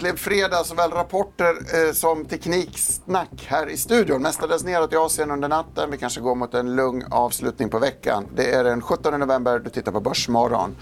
Äntligen fredag, såväl rapporter eh, som tekniksnack här i studion. Mestadels neråt i Asien under natten. Vi kanske går mot en lugn avslutning på veckan. Det är den 17 november, du tittar på Börsmorgon.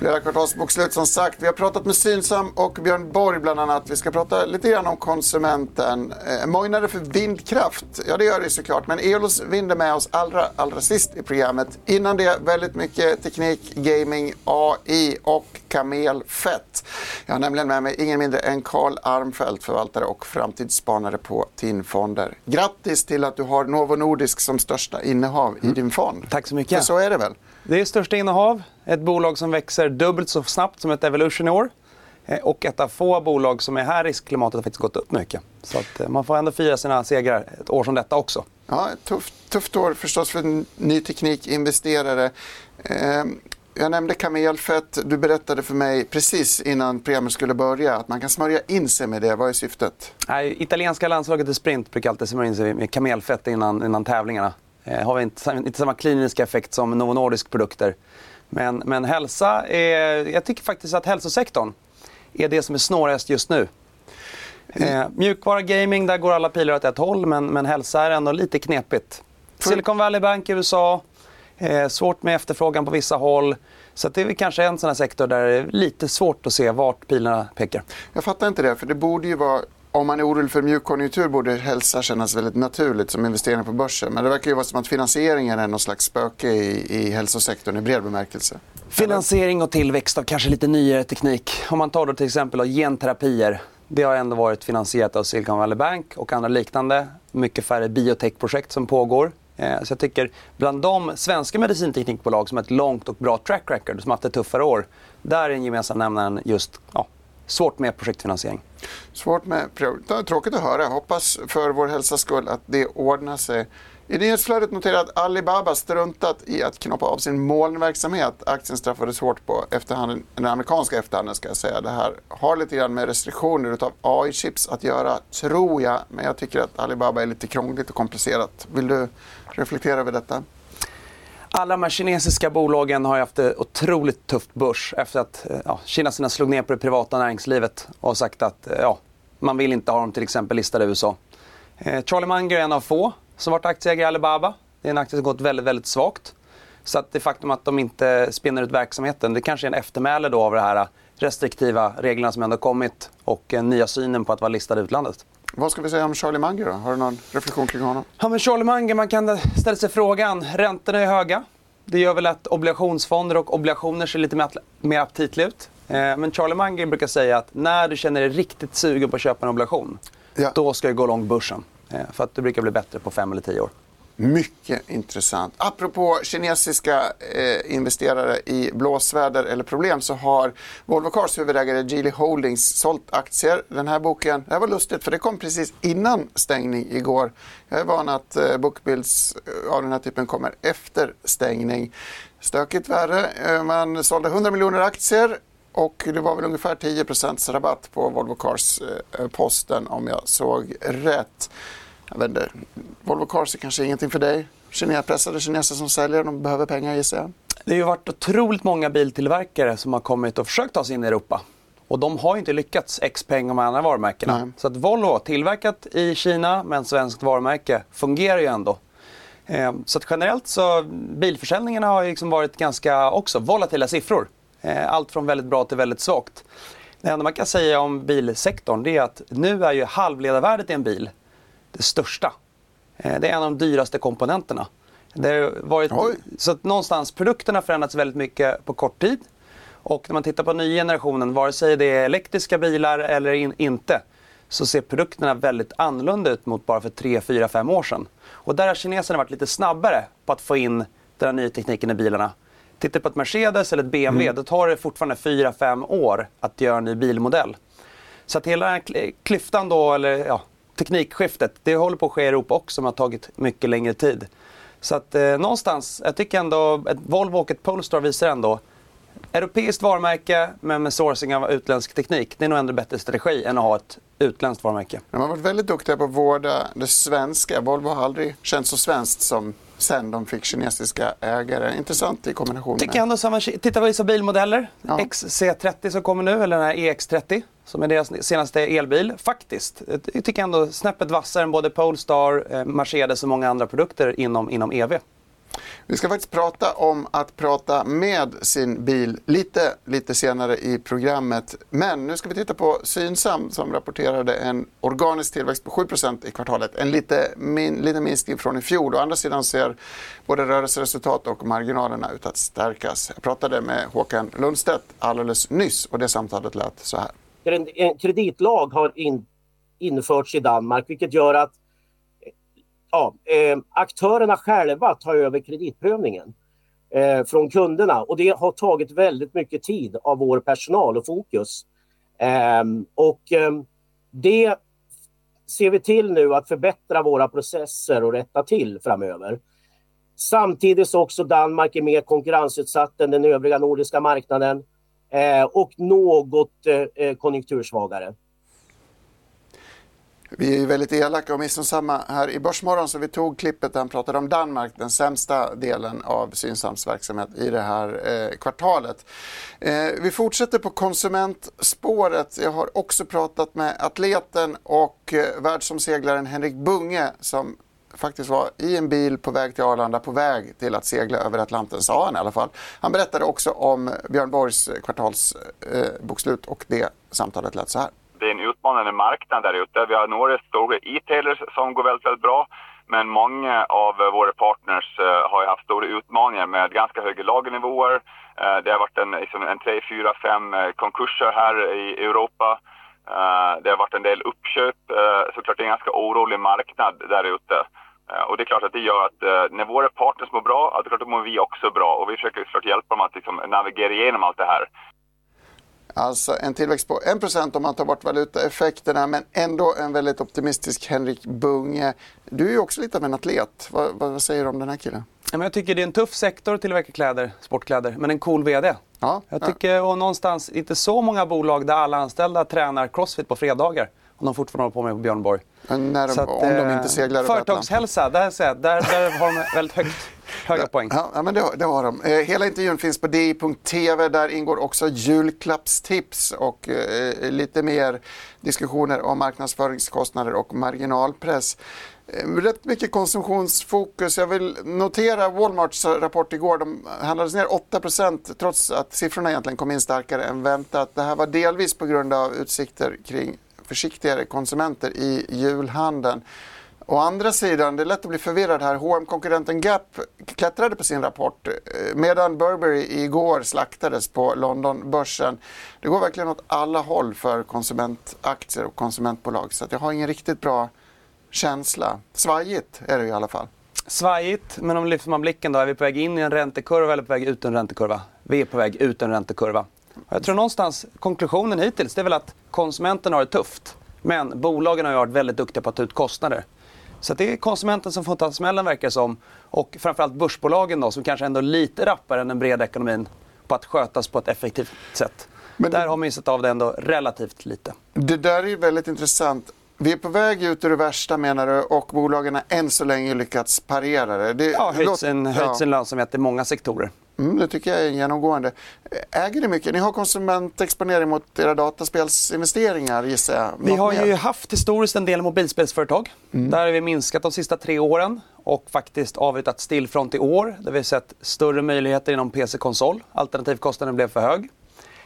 Flera kvartalsbokslut som sagt. Vi har pratat med Synsam och Björn Borg bland annat. Vi ska prata lite grann om konsumenten. Eh, mojnar det för vindkraft? Ja, det gör det såklart. Men Eolus Vind är med oss allra, allra sist i programmet. Innan det väldigt mycket teknik, gaming, AI och kamelfett. Jag har nämligen med mig ingen mindre än Karl Armfelt, förvaltare och framtidsspanare på TIN Fonder. Grattis till att du har Novo Nordisk som största innehav i din fond. Tack så mycket. För så är det väl? Det är största innehav. Ett bolag som växer dubbelt så snabbt som ett Evolution i år. Eh, Och ett av få bolag som är här riskklimatet har faktiskt gått upp mycket. Så att eh, man får ändå fira sina segrar ett år som detta också. Ja, ett tufft, tufft år förstås för ny teknikinvesterare. Eh, jag nämnde kamelfett. Du berättade för mig precis innan programmet skulle börja att man kan smörja in sig med det. Vad är syftet? Nej, italienska landslaget i sprint brukar alltid smörja in sig med kamelfett innan, innan tävlingarna. Eh, har vi inte, inte samma kliniska effekt som Novo Nordisk produkter. Men, men hälsa är, jag tycker faktiskt att hälsosektorn är det som är snårigast just nu. Eh, mjukvara gaming, där går alla pilar åt ett håll, men, men hälsa är ändå lite knepigt. Silicon Valley Bank i USA, eh, svårt med efterfrågan på vissa håll. Så det är väl kanske en sån här sektor där det är lite svårt att se vart pilarna pekar. Jag fattar inte det, för det borde ju vara om man är orolig för mjukkonjunktur borde hälsa kännas väldigt naturligt som investering på börsen. Men det verkar ju vara som att finansieringen är någon slags spöke i, i hälsosektorn i bred bemärkelse. Finansiering och tillväxt av kanske lite nyare teknik. Om man tar då till exempel genterapier. Det har ändå varit finansierat av Silicon Valley Bank och andra liknande. Mycket färre biotechprojekt som pågår. Eh, så jag tycker bland de svenska medicinteknikbolag som har ett långt och bra track record som har haft ett tuffare år. Där är en gemensam nämnaren just ja, svårt med projektfinansiering. Svårt med Tråkigt att höra. Hoppas för vår hälsas skull att det ordnar sig. I nyhetsflödet noterar att Alibaba struntat i att knoppa av sin molnverksamhet. Aktien straffades hårt på efterhanden, den amerikanska efterhanden. Ska jag säga. Det här har lite grann med restriktioner av AI-chips att göra, tror jag. Men jag tycker att Alibaba är lite krångligt och komplicerat. Vill du reflektera över detta? Alla de här kinesiska bolagen har ju haft ett otroligt tufft börs efter att eh, ja, kineserna slog ner på det privata näringslivet och sagt att eh, ja, man vill inte ha dem till exempel listade i USA. Eh, Charlie Munger är en av få som varit aktieägare i Alibaba. Det är en aktie som gått väldigt, väldigt svagt. Så att det faktum att de inte spinner ut verksamheten, det kanske är en eftermäle då av de här restriktiva reglerna som ändå kommit och eh, nya synen på att vara listad i utlandet. Vad ska vi säga om Charlie Munger? Då? Har du någon reflektion kring honom? Ja, men Charlie Munger, man kan ställa sig frågan. Räntorna är höga. Det gör väl att obligationsfonder och obligationer ser lite mer, aptitliga ut. Eh, Men Charlie Munger brukar säga att när du känner dig riktigt sugen på att köpa en obligation, Ja. då ska du gå långt börsen. Eh, För att det brukar bli bättre på fem eller tio år. Mycket intressant. Apropå kinesiska eh, investerare i blåsväder eller problem så har Volvo Cars huvudägare Geely Holdings sålt aktier. Den här boken, det här var lustigt för det kom precis innan stängning igår. Jag är van att eh, bookbuilds eh, av den här typen kommer efter stängning. Stökigt värre. Eh, man sålde 100 miljoner aktier och det var väl ungefär 10% rabatt på Volvo Cars-posten eh, om jag såg rätt. Jag vet inte, Volvo Cars är kanske ingenting för dig. Pressade kineser som säljer, de behöver pengar gissar jag. Det har ju varit otroligt många biltillverkare som har kommit och försökt ta sig in i Europa. Och de har ju inte lyckats Xpeng och de andra varumärkena. Nej. Så att Volvo, tillverkat i Kina med en svenskt varumärke, fungerar ju ändå. Eh, Så att generellt så bilförsäljningarna har liksom varit ganska också volatila siffror. Eh, Allt från väldigt bra till väldigt svagt. Det enda man kan säga om bilsektorn det är att nu är ju halvledarvärdet i en bil det största. Eh, Det är en av de dyraste komponenterna. Det varit, Oj. så att någonstans produkterna har förändrats väldigt mycket på kort tid. Och när man tittar på nya generationen, vare sig det är elektriska bilar eller in, inte, så ser produkterna väldigt annorlunda ut mot bara för 3, 4, 5 år sedan. Och där har kineserna varit lite snabbare på att få in den här nya tekniken i bilarna. Tittar på ett Mercedes eller ett BMW, då tar det fortfarande 4-5 år att göra en ny bilmodell. Så att hela den här klyftan då, eller ja, teknikskiftet, det håller på att ske i Europa också, men har tagit mycket längre tid. Så att eh, någonstans, jag tycker ändå, ett Volvo och ett Polestar visar ändå Europeiskt varumärke men med sourcing av utländsk teknik. Det är nog ändå bättre strategi än att ha ett utländskt varumärke. De har varit väldigt duktiga på att vårda det svenska. Volvo har aldrig känts så svenskt som sen de fick kinesiska ägare. Intressant i kombination med... Tycker ändå samma, titta på vissa bilmodeller. Ja. XC30 som kommer nu, eller den här EX30 som är deras senaste elbil. Faktiskt, jag tycker ändå snäppet vassare än både Polestar, eh, Mercedes och många andra produkter inom, inom EV. Vi ska faktiskt prata om att prata med sin bil lite, lite senare i programmet. Men nu ska vi titta på Synsam som rapporterade en organisk tillväxt på 7% i kvartalet. En lite, min, liten minskning från i fjol. Å andra sidan ser både rörelseresultat och marginalerna ut att stärkas. Jag pratade med Håkan Lundstedt alldeles nyss och det samtalet lät så här. En kreditlag har in, införts i Danmark vilket gör att ja, eh, aktörerna själva tar över kreditprövningen eh, från kunderna och det har tagit väldigt mycket tid av vår personal och fokus. Eh, och ehm, det ser vi till nu att förbättra våra processer och rätta till framöver. Samtidigt så också Danmark är mer konkurrensutsatt än den övriga nordiska marknaden eh, och något eh, eh konjunktursvagare. Vi är väldigt elaka och missunnsamma här i Börsmorgon så vi tog klippet där han pratade om Danmark, den sämsta delen av Synsams verksamhet i det här eh, kvartalet. Eh, vi fortsätter på konsumentspåret. Jag har också pratat med atleten och eh, världsomseglaren Henrik Bunge som faktiskt var i en bil på väg till Arlanda, på väg till att segla över Atlanten, sa han i alla fall. Han berättade också om Björn Borgs kvartalsbokslut eh, och det samtalet lät så här det är en utmanande marknad där ute. Vi har några stora e-tailers som går väldigt, väldigt bra. Men många av våra partners eh, har haft stora utmaningar med ganska höga lagernivåer. Eh, det har varit en, liksom en 3, 4, 5 konkurser här i Europa. Eh, det har varit en del uppköp. såklart det är en ganska orolig marknad där ute. och det är klart att det gör att när våra partners mår bra, att det är klart att mår vi också bra. Och vi försöker såklart hjälpa dem att liksom navigera igenom allt det här. Alltså en tillväxt på 1% om man tar bort valutaeffekterna men ändå en väldigt optimistisk Henrik Bunge. Du är ju också lite av en atlet. Vad, vad säger du om den här killen? jag tycker det är en tuff sektor att tillverka kläder, sportkläder, men en cool VD. Ja, jag tycker, och någonstans, inte så många bolag där alla anställda tränar crossfit på fredagar. Om de fortfarande håller på med på Björn Borg. När de, att, om de inte seglar Företagshälsa, där, där, där har de väldigt högt Höga poäng. Ja, men det, det har de. Eh, hela intervjun finns på di.tv. Där ingår också julklappstips och eh, lite mer diskussioner om marknadsföringskostnader och marginalpress. Eh, rätt mycket konsumtionsfokus. Jag vill notera Walmarts rapport igår. De handlades ner 8% trots att siffrorna egentligen kom in starkare än väntat. Det här var delvis på grund av utsikter kring försiktigare konsumenter i julhandeln. Å andra sidan, det är lätt att bli förvirrad här. hm konkurrenten Gap klättrade på sin rapport eh, medan Burberry igår slaktades på Londonbörsen. Det går verkligen åt alla håll för konsumentaktier och konsumentbolag så jag har ingen riktigt bra känsla. Svajigt är det i alla fall. Svajigt, men om lyfter man blicken då, är vi på väg in i en räntekurva eller på väg ut ur en räntekurva? Vi är på väg ut ur en räntekurva. Jag tror någonstans konklusionen hittills det är väl att konsumenten har det tufft. Men bolagen har ju varit väldigt duktiga på att ta ut kostnader. Så det är konsumenten som får ta smällen verkar som. Och framförallt börsbolagen då, som kanske ändå är lite rappare än den breda ekonomin på att skötas på ett effektivt sätt. Men där har man missat av det ändå relativt lite. Det där är väldigt intressant. Vi är på väg ut ur det värsta menar du och bolagen har än så länge lyckats parera det. det ja, höjt sin, höjt sin lönsamhet i många sektorer. Mm, det tycker jag är genomgående. Äger ni mycket? Ni har konsumentexponering mot era dataspelsinvesteringar gissar jag. Vi har ju haft historiskt en del mobilspelsföretag. Mm. Där har vi minskat de sista tre åren och faktiskt avyttrat stillfront i år där vi har sett större möjligheter inom PC-konsol. Alternativkostnaden blev för hög.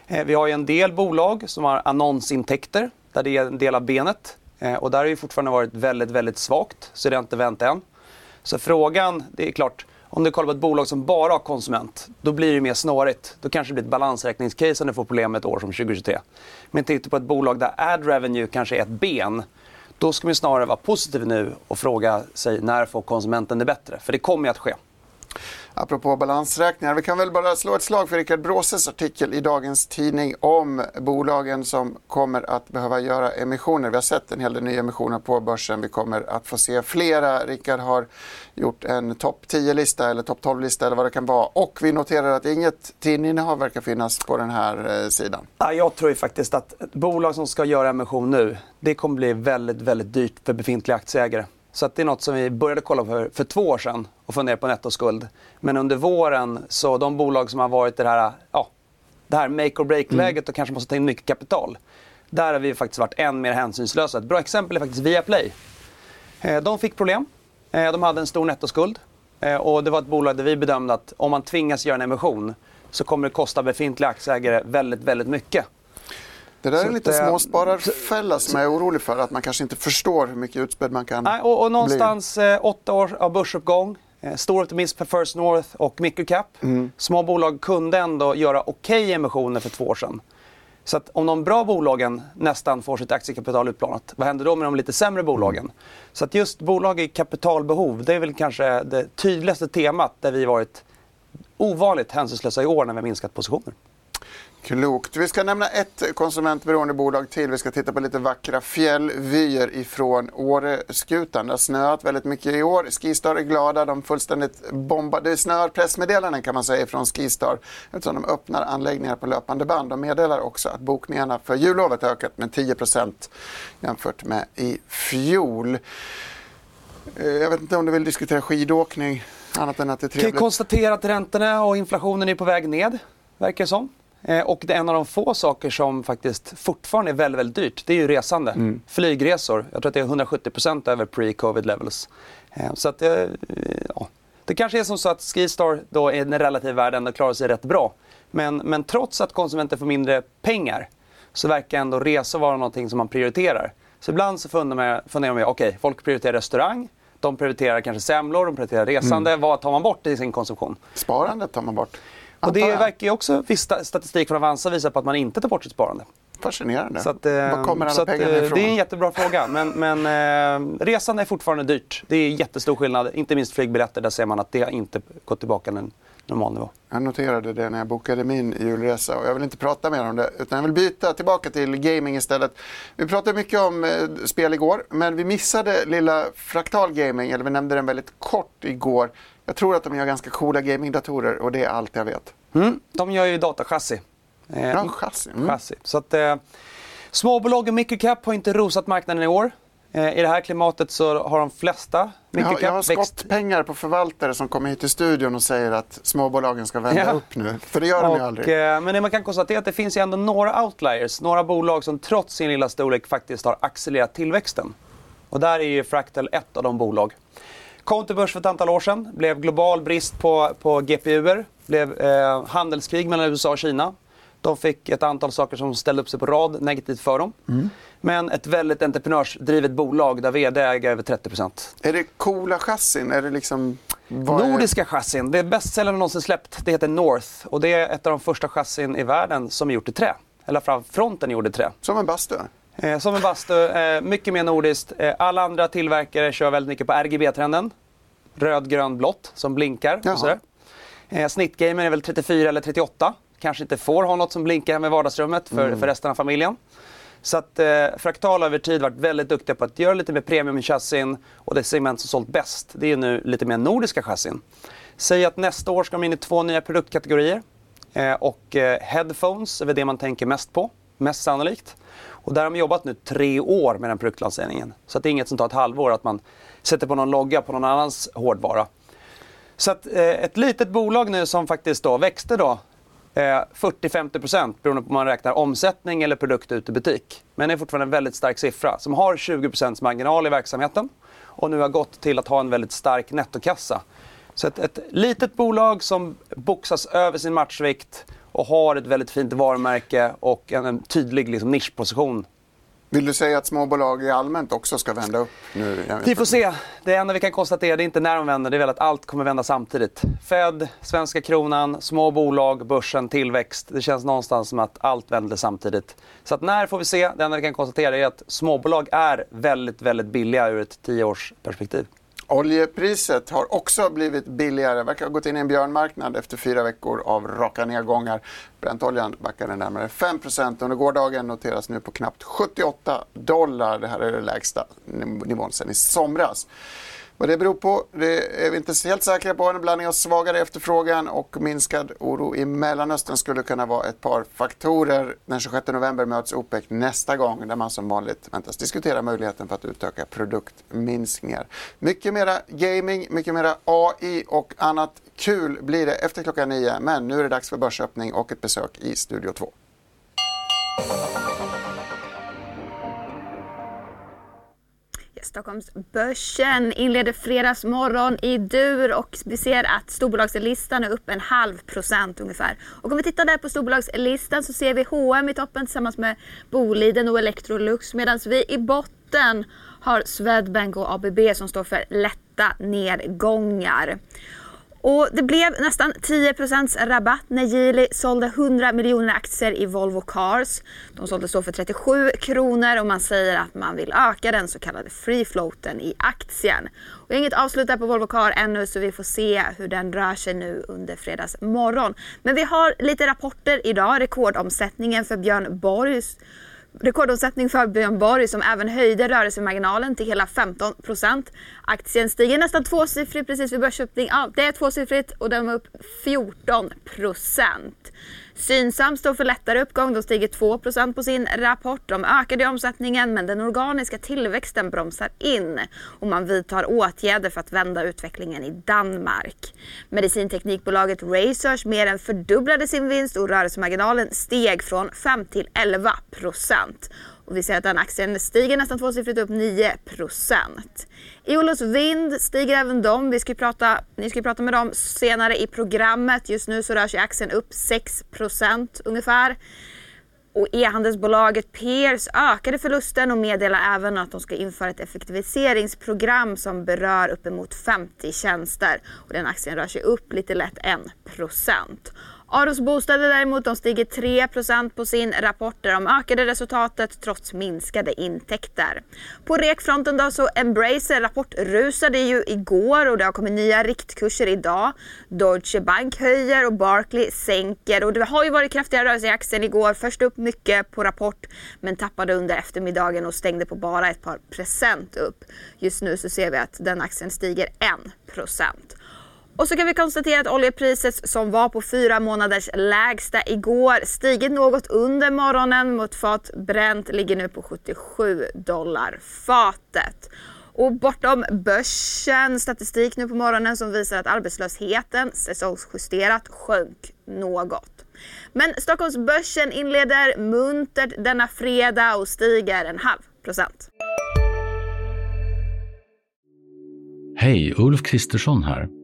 Eh, vi har en del bolag som har annonsintäkter där det är en del av benet. Eh, och där har det fortfarande varit väldigt, väldigt svagt, så det har inte vänt än. Så frågan, det är klart, om du kollar på ett bolag som bara har konsument, då blir det mer snårigt. Då kanske det blir ett balansräkningscase om du får problem med ett år som 2023. Men tittar på ett bolag där ad revenue kanske är ett ben, då ska man snarare vara positiv nu och fråga sig när får konsumenten det bättre? För det kommer ju att ske. Apropå balansräkningar, vi kan väl bara slå ett slag för Rickard Bråses artikel i dagens tidning om bolagen som kommer att behöva göra emissioner. Vi har sett en hel del nya emissioner på börsen. Vi kommer att få se flera. Rickard har gjort en topp 10-lista eller topp 12-lista eller vad det kan vara. Och vi noterar att inget TIN-innehav verkar finnas på den här eh, sidan. Ja, jag tror ju faktiskt att ett bolag som ska göra emission nu, det kommer bli väldigt, väldigt dyrt för befintliga aktieägare. Så det är något som vi började kolla på för, för två år sedan och fundera på nettoskuld. Men under våren, så de bolag som har varit i det här, ja, det här make or break-läget och kanske måste ta in mycket kapital. Där har vi faktiskt varit än mer hänsynslösa. Ett bra exempel är faktiskt Viaplay. Eh, de fick problem. Eh, de hade en stor nettoskuld. Eh, och det var ett bolag där vi bedömde att om man tvingas göra en emission så kommer det kosta befintliga aktieägare väldigt, väldigt mycket. Det där är en liten småspararfälla som jag är orolig för. Att man kanske inte förstår hur mycket utspädd man kan Nej, och, och någonstans eh, åtta år av börsuppgång. Eh, stor optimism för First North och microcap. Mm. Små bolag kunde ändå göra okej emissioner för två år sedan. Så att om de bra bolagen nästan får sitt aktiekapital utplånat, vad händer då med de lite sämre bolagen? Mm. Så att just bolag i kapitalbehov, det är väl kanske det tydligaste temat där vi varit ovanligt hänsynslösa i år när vi har minskat positioner. Klokt. Vi ska nämna ett konsumentberoende bolag till. Vi ska titta på lite vackra fjällvyer ifrån Åreskutan. Det har snöat väldigt mycket i år. Skistar är glada. De fullständigt bombade. Det snöar pressmeddelanden kan man säga från Skistar eftersom de öppnar anläggningar på löpande band. De meddelar också att bokningarna för jullovet har ökat med 10% jämfört med i fjol. Eh, jag vet inte om du vill diskutera skidåkning annat än att det är trevligt. Kan konstatera att räntorna och inflationen är på väg ned, verkar det som. Eh, och det är en av de få saker som faktiskt fortfarande är väldigt, väldigt dyrt. Det är ju resande. Mm. Flygresor. Jag tror att det är 170% över pre-covid levels. Eh, så att, eh, ja. Det kanske är som så att Skistar då i den relativa världen klarar sig rätt bra. Men, men trots att konsumenter får mindre pengar så verkar ändå resor vara någonting som man prioriterar. Så ibland så funderar man, okej, okay, folk prioriterar restaurang, de prioriterar kanske semlor, de prioriterar resande. Mm. Vad tar man bort i sin konsumtion? Sparandet tar man bort. Och det verkar ju också, viss statistik från Avanza visar på att man inte tar bort sitt sparande. Fascinerande. Så att, eh, Var kommer alla pengarna eh, ifrån? Det är en jättebra fråga. Men, men eh, resan är fortfarande dyrt. Det är jättestor skillnad. Inte minst flygbiljetter. Där ser man att det inte gått tillbaka till en normal nivå. Jag noterade det när jag bokade min julresa och jag vill inte prata mer om det utan jag vill byta tillbaka till gaming istället. Vi pratade mycket om eh, spel igår men vi missade lilla Fraktal Gaming, eller vi nämnde den väldigt kort igår. Jag tror att de gör ganska coola gamingdatorer och det är allt jag vet. Mm, de gör ju datachassi. Eh, ja, chassi. Mm. chassi. Så att, eh, småbolag och microcap har inte rosat marknaden i år. Eh, I det här klimatet så har de flesta microcap jag har, jag har skottpengar på förvaltare som kommer hit till studion och säger att småbolagen ska vända ja. upp nu. För det gör de ju aldrig. Eh, men det man kan konstatera är att det finns ju ändå några outliers. Några bolag som trots sin lilla storlek faktiskt har accelererat tillväxten. Och där är ju Fractal ett av de bolag. Kom till börs för ett antal år sedan. Blev global brist på, på GPUer. Blev eh, handelskrig mellan USA och Kina. De fick ett antal saker som ställde upp sig på rad negativt för dem. Mm. Men ett väldigt entreprenörsdrivet bolag där vd äger över 30% Är det coola chassin? Är det liksom... Nordiska är... chassin. Det bästsäljande någonsin släppt. Det heter North. Och det är ett av de första chassin i världen som är gjort i trä. Eller fram fronten är gjord i trä. Som en bastu? Eh, som en bastu. Eh, mycket mer nordiskt. Eh, alla andra tillverkare kör väldigt mycket på RGB-trenden. Röd, grön, blått som blinkar. Och sådär. Eh, snittgamen är väl 34 eller 38. Kanske inte får ha något som blinkar hemma i vardagsrummet för, mm. för resten av familjen. Så att eh, Fractal över tid varit väldigt duktiga på att göra lite mer premium i chassin och det segment som sålt bäst det är nu lite mer nordiska chassin. Säg att nästa år ska de in i två nya produktkategorier. Eh, och eh, headphones är väl det man tänker mest på, mest sannolikt. Och där har man jobbat nu tre år med den produktlanseringen. Så att det är inget som tar ett halvår att man sätter på någon logga på någon annans hårdvara. Så att, eh, ett litet bolag nu som faktiskt då växte då eh, 40-50% beroende på om man räknar omsättning eller produkt ut i butik. Men det är fortfarande en väldigt stark siffra. Som har 20% marginal i verksamheten och nu har gått till att ha en väldigt stark nettokassa. Så ett, ett litet bolag som boxas över sin matchvikt och har ett väldigt fint varumärke och en, en tydlig liksom, nischposition vill du säga att småbolag i allmänt också ska vända upp nu? Vi får se. Det enda vi kan konstatera det är inte när de vänder, det är väl att allt kommer vända samtidigt. Fed, svenska kronan, små bolag, börsen, tillväxt. Det känns någonstans som att allt vänder samtidigt. Så att när får vi se? Det enda vi kan konstatera är att småbolag är väldigt, väldigt billiga ur ett tioårsperspektiv. Oljepriset har också blivit billigare. Verkar ha gått in i en björnmarknad efter fyra veckor av raka nedgångar. Brentoljan backade närmare 5% under gårdagen. Noteras nu på knappt 78 dollar. Det här är den lägsta nivån sedan i somras. Vad det beror på det är vi inte helt säkra på. En blandning av svagare efterfrågan och minskad oro i Mellanöstern skulle kunna vara ett par faktorer. Den 26 november möts OPEC nästa gång där man som vanligt väntas diskutera möjligheten för att utöka produktminskningar. Mycket mera gaming, mycket mera AI och annat kul blir det efter klockan nio. Men nu är det dags för börsöppning och ett besök i Studio 2. Stockholmsbörsen inleder fredagsmorgon i dur och vi ser att storbolagslistan är upp en halv procent ungefär. Och om vi tittar där på storbolagslistan så ser vi H&M i toppen tillsammans med Boliden och Electrolux medan vi i botten har Swedbank och ABB som står för lätta nedgångar. Och det blev nästan 10% rabatt när Geely sålde 100 miljoner aktier i Volvo Cars. De såldes då för 37 kronor och man säger att man vill öka den så kallade free floaten i aktien. Och inget avslutat på Volvo Car ännu så vi får se hur den rör sig nu under fredags morgon. Men vi har lite rapporter idag. Rekordomsättningen för Björn Borgs rekordomsättning för Björn Borg som även höjde rörelsemarginalen till hela 15% Aktien stiger nästan tvåsiffrigt precis vid börsöppning. Ja, det är tvåsiffrigt och den var upp 14 Synsam står för lättare uppgång. De stiger 2% på sin rapport. De ökade omsättningen men den organiska tillväxten bromsar in och man vidtar åtgärder för att vända utvecklingen i Danmark. Medicinteknikbolaget Research mer än fördubblade sin vinst och rörelsemarginalen steg från 5 till 11 och vi ser att den aktien stiger nästan tvåsiffrigt upp 9 Eolus Vind stiger även de. Vi ska prata, ni ska prata med dem senare i programmet. Just nu så rör sig aktien upp 6% ungefär. Och e-handelsbolaget Peers ökade förlusten och meddelar även att de ska införa ett effektiviseringsprogram som berör uppemot 50 tjänster. Och den aktien rör sig upp lite lätt 1 Aros Bostäder däremot de stiger 3% på sin rapport där de ökade resultatet trots minskade intäkter. På rekfronten då så Embracer rapportrusade ju igår och det har kommit nya riktkurser idag. Deutsche Bank höjer och Barclay sänker och det har ju varit kraftiga rörelser i aktien igår. Först upp mycket på rapport men tappade under eftermiddagen och stängde på bara ett par procent upp. Just nu så ser vi att den aktien stiger 1 och så kan vi konstatera att oljepriset som var på fyra månaders lägsta igår stigit något under morgonen mot fat bränt. ligger nu på 77 dollar fatet. Och bortom börsen, statistik nu på morgonen som visar att arbetslösheten säsongsjusterat sjönk något. Men Stockholmsbörsen inleder muntert denna fredag och stiger en halv procent. Hej, Ulf Kristersson här.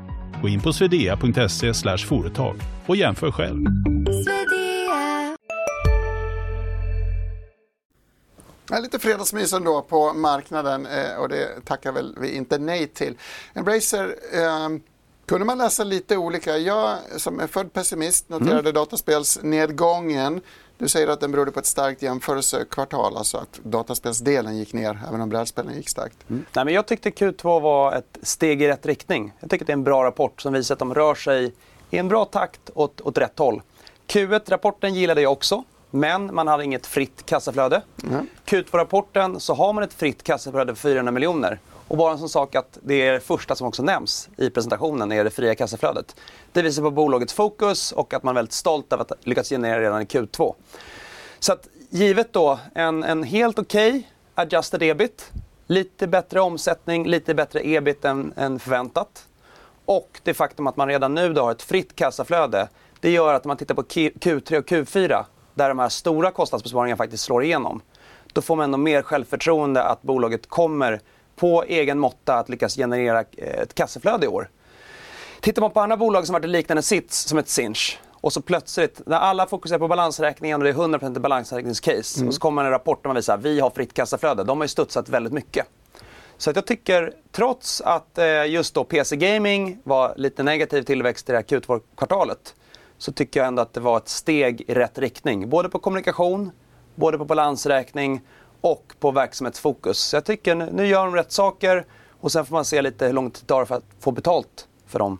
Gå in på swedea.se företag och jämför själv. Ja, lite fredagsmys ändå på marknaden eh, och det tackar väl vi inte nej till. Embracer eh, kunde man läsa lite olika. Jag som är född pessimist noterade mm. dataspelsnedgången. Du säger att den berodde på ett starkt jämförelsekvartal, alltså att dataspelsdelen gick ner även om brädspelen gick starkt. Mm. Nej, men jag tyckte Q2 var ett steg i rätt riktning. Jag tycker att det är en bra rapport som visar att de rör sig i en bra takt åt, åt rätt håll. Q1-rapporten gillade jag också, men man hade inget fritt kassaflöde. Mm. Q2-rapporten så har man ett fritt kassaflöde för 400 miljoner. Och bara en sån sak att det är det första som också nämns i presentationen, är det fria kassaflödet. Det visar på bolagets fokus och att man är väldigt stolt över att ha lyckats generera redan i Q2. Så att givet då en, en helt okej okay adjusted ebit, lite bättre omsättning, lite bättre ebit än, än förväntat. Och det faktum att man redan nu då har ett fritt kassaflöde, det gör att om man tittar på Q3 och Q4, där de här stora kostnadsbesparingarna faktiskt slår igenom, då får man ändå mer självförtroende att bolaget kommer på egen måtta att lyckas generera eh, ett kassaflöde i år. Tittar man på andra bolag som varit i liknande sits, som ett Sinch, och så plötsligt, när alla fokuserar på balansräkningen och det är 100% balansräkningscase, mm. och så kommer en rapport där man visar att vi har fritt kassaflöde. De har ju studsat väldigt mycket. Så att jag tycker, trots att eh, just då PC Gaming var lite negativ tillväxt i det här Q2-kvartalet, så tycker jag ändå att det var ett steg i rätt riktning. Både på kommunikation, både på balansräkning och på verksamhetsfokus. Så jag tycker nu gör de rätt saker och sen får man se lite hur lång tid det tar för att få betalt för dem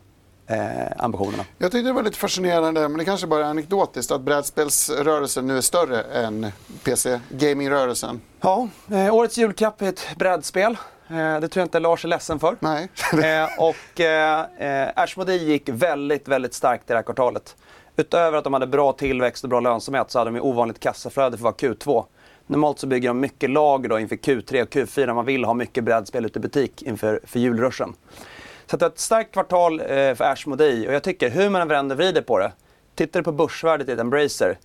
eh, ambitionerna. Jag tyckte det var lite fascinerande, men det kanske bara är anekdotiskt, att brädspelsrörelsen nu är större än PC-gamingrörelsen. Ja, eh, årets julklapp är ett brädspel. Eh, det tror jag inte Lars är ledsen för. Nej. eh, och eh, eh Ashmodee gick väldigt, väldigt starkt i det här kvartalet. Utöver att de hade bra tillväxt och bra lönsamhet så hade de ovanligt kassaflöde för att vara Q2. Normalt så bygger de mycket lager då inför Q3 och Q4. Man vill ha mycket brädspel ute i butik inför för julruschen. Så det är ett starkt kvartal eh, för Ashmodee och jag tycker hur man vänder vrider på det. Tittar du på börsvärdet i ett Embracer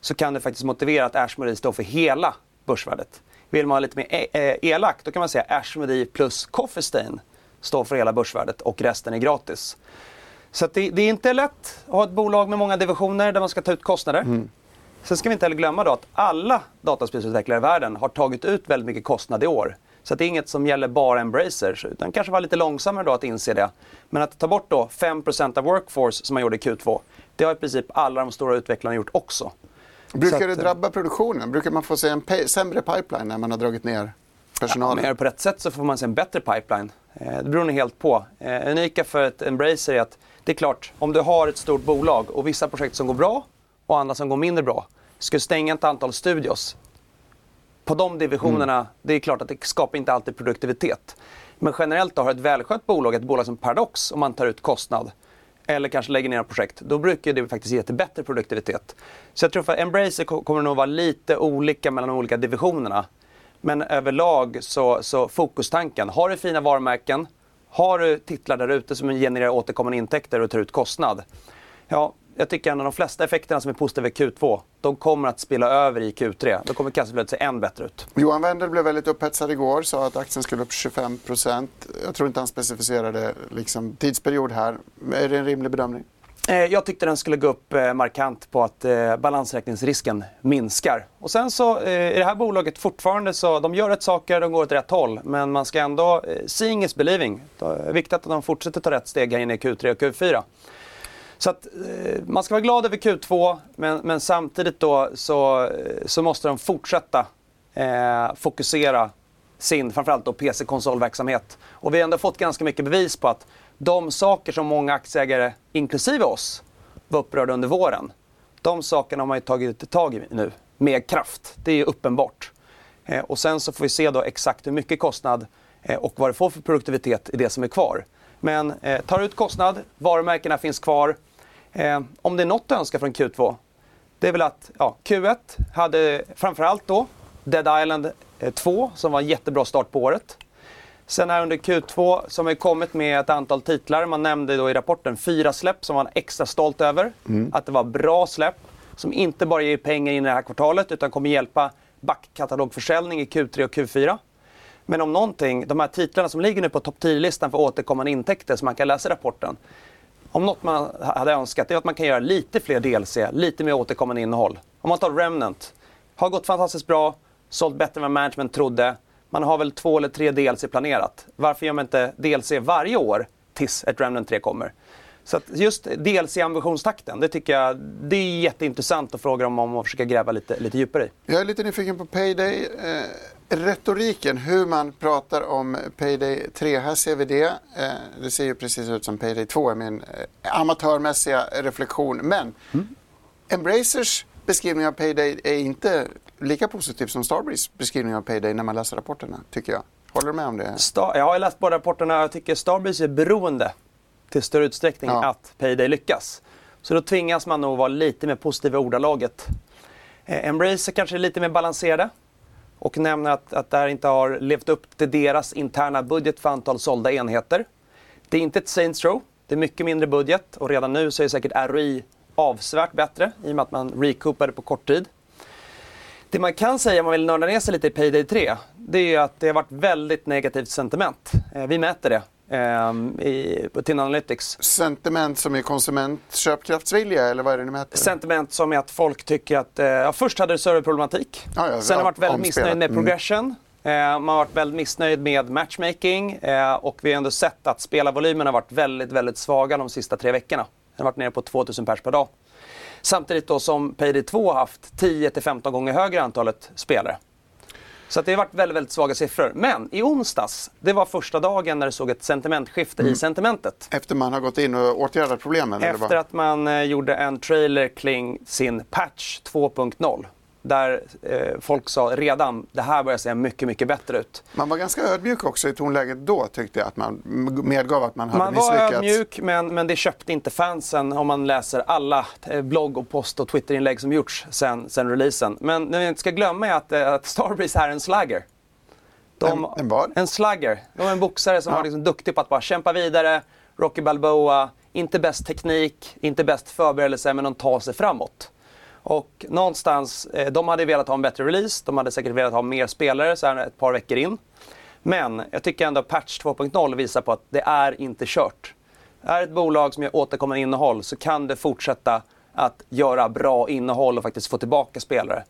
så kan det faktiskt motivera att Ashmodee står för hela börsvärdet. Vill man ha lite mer e eh, elak då kan man säga Ashmodee plus Coffee Stain står för hela börsvärdet och resten är gratis. Så det, det, är inte lätt att ha ett bolag med många divisioner där man ska ta ut kostnader. Mm. Sen ska vi inte heller glömma då att alla dataspelsutvecklare i världen har tagit ut väldigt mycket kostnad i år. Så det är inget som gäller bara Embracers, utan kanske var lite långsammare då att inse det. Men att ta bort då 5% av workforce som man gjorde i Q2, det har i princip alla de stora utvecklarna gjort också. Brukar att, det drabba produktionen? Brukar man få se en sämre pipeline när man har dragit ner personalen? Ja, om man på rätt sätt så får man se en bättre pipeline. Eh, det beror nog helt på. Eh, unika för ett Embracer är att det är klart, om du har ett stort bolag och vissa projekt som går bra och andra som går mindre bra. Du stänga ett antal studios på de divisionerna, mm. det är klart att det skapar inte alltid produktivitet. Men generellt då har ett välskött bolag, ett bolag som Paradox, om man tar ut kostnad eller kanske lägger ner projekt, då brukar det faktiskt ge till bättre produktivitet. Så jag tror för Embracer kommer nog vara lite olika mellan de olika divisionerna. Men överlag så, så fokustanken, har du fina varumärken, har du titlar där ute som genererar återkommande intäkter och tar ut kostnad, ja, jag tycker att de flesta effekterna som är positiva i Q2, de kommer att spela över i Q3. Då kommer kassaflödet se än bättre ut. Johan Wendel blev väldigt upphetsad igår, sa att aktien skulle upp 25% Jag tror inte han specificerade liksom, tidsperiod här. Är det en rimlig bedömning? Eh, jag tyckte den skulle gå upp eh, markant på att eh, balansräkningsrisken minskar. Och sen så är det här bolaget fortfarande så, de gör rätt saker, de går åt rätt håll. Men man ska ändå, seeing is believing. Det är viktigt att de fortsätter ta rätt steg här inne i Q3 och Q4. Så att, eh, man ska vara glad över Q2 men, men samtidigt då så, eh, så måste de fortsätta eh, fokusera sin, framförallt då PC-konsolverksamhet. Och vi har ändå fått ganska mycket bevis på att de saker som många aktieägare, inklusive oss, var upprörda under våren. De sakerna har man ju tagit tag i nu med kraft. Det är ju uppenbart. Eh, och sen så får vi se då exakt hur mycket kostnad eh, och vad det får för produktivitet i det som är kvar. Men eh, tar ut kostnad, varumärkena finns kvar. Eh, om det är något att önska från Q2, det är väl att ja, Q1 hade framförallt då Dead Island 2 eh, som var en jättebra start på året. Sen här under Q2 som har kommit med ett antal titlar. Man nämnde då i rapporten fyra släpp som man var extra stolt över. Mm. Att det var bra släpp som inte bara ger pengar in i det här kvartalet utan kommer hjälpa backkatalogförsäljning i Q3 och Q4. Men om någonting, de här titlarna som ligger nu på topp 10-listan för återkommande intäkter som man kan läsa i rapporten. Om något man hade önskat är att man kan göra lite fler DLC, lite mer återkommande innehåll. Om man tar Remnant, har gått fantastiskt bra, sålt bättre än vad management trodde. Man har väl två eller tre DLC planerat. Varför gör man inte DLC varje år tills ett Remnant 3 kommer? Så just DLC-ambitionstakten, det tycker jag det är jätteintressant att fråga dem om man försöker gräva lite, lite djupare i. Jag är lite nyfiken på Payday. Eh, Retoriken, hur man pratar om Payday 3. Här ser vi det. Eh, det ser ju precis ut som Payday 2 är min eh, amatörmässiga reflektion. Men mm. Embracers beskrivning av Payday är inte lika positiv som Starbreeze beskrivning av Payday när man läser rapporterna, tycker jag. Håller du med om det? Star jag har läst båda rapporterna. Jag tycker Starbreeze är beroende till större utsträckning ja. att Payday lyckas. Så då tvingas man nog vara lite mer positiv i ordalaget. Eh, Embracer kanske är lite mer balanserade och nämner att, att det här inte har levt upp till deras interna budget för antal sålda enheter. Det är inte ett Saints Row, det är mycket mindre budget och redan nu så är säkert ROI avsevärt bättre i och med att man recoupade på kort tid. Det man kan säga om man vill nörda ner sig lite i Payday 3, det är att det har varit väldigt negativt sentiment. Eh, vi mäter det i, på TIN Analytics. Sentiment som är konsumentköpkraftsvilja eller vad är det ni mäter? Sentiment som är att folk tycker att, eh, ja, först hade det serverproblematik. Ja, ja, Sen har man varit väldigt missnöjd med Mm. progression. Eh, man har varit väldigt missnöjd med matchmaking eh, och vi har ändå sett att spelarvolymen har varit väldigt, väldigt svaga de sista tre veckorna. Den har varit nere på 2000 pers per dag. Samtidigt då som Payday 2 har haft 10-15 gånger högre antalet spelare. Så det har varit väldigt, väldigt svaga siffror. Men i onsdags, det var första dagen när det såg ett sentimentskifte Mm. i sentimentet. Efter man har gått in och åtgärdat problemen? Efter att man eh, gjorde en trailer kring sin patch 2.0. Där eh, folk sa redan, det här börjar se mycket, mycket bättre ut. Man var ganska ödmjuk också i tonläget då tyckte jag att man medgav att man hade Man var misslyckats. ödmjuk, men, men det köpte inte fansen om man läser alla eh, blogg och post och Twitterinlägg som gjorts sen, sen releasen. Men det vi inte ska glömma är att, eh, att Starbreeze är en slagger. De, En- en vad? En slugger. De är en boxare som Ja. var liksom duktig på att bara kämpa vidare. Rocky Balboa, inte bäst teknik, inte bäst förberedelse, men de tar sig framåt. Och någonstans, eh, de hade velat ha en bättre release, de hade säkert velat ha mer spelare så här ett par veckor in. Men jag tycker ändå att patch 2.0 visar på att det är inte kört. Är ett bolag som gör återkommande innehåll så kan det fortsätta att göra bra innehåll och faktiskt få tillbaka spelare.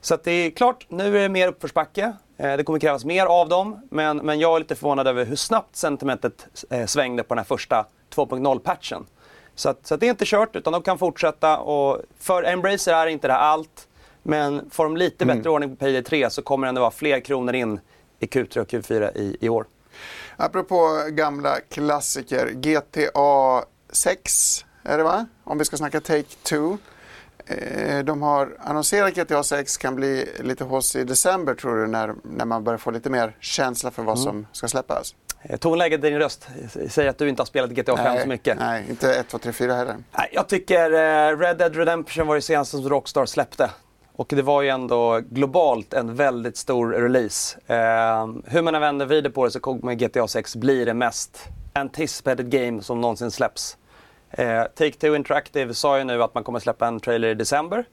Så att det är klart, nu är det mer uppförsbacke. Eh, Det kommer krävas mer av dem. Men, men jag är lite förvånad över hur snabbt sentimentet eh, svängde på den här första 2.0-patchen. Så, att, så att det är inte kört, utan de kan fortsätta. Och för Embracer är inte det här allt. Men får de lite bättre ordning på Payday 3 så kommer det ändå vara fler kronor in i Q3 och Q4 i, i år. Apropå gamla klassiker, GTA 6 är det va? Om vi ska snacka Take-Two. Eh, De har annonserat GTA 6 kan bli lite hausse i december tror du när, när man börjar få lite mer känsla för vad som ska släppas? Eh, Tonläget i din röst säger att du inte har spelat GTA 5 så mycket. nej, inte 1, 2, 3, 4 heller. Nej, Jag tycker eh, Red Dead Redemption var det senaste som Rockstar släppte. Och det var ju ändå globalt en väldigt stor release. Eh, hur man än vänder vrider på det så kommer GTA 6 bli det mest anticipated game som någonsin släpps. Take-Two Interactive sa ju nu att man kommer släppa en trailer i december.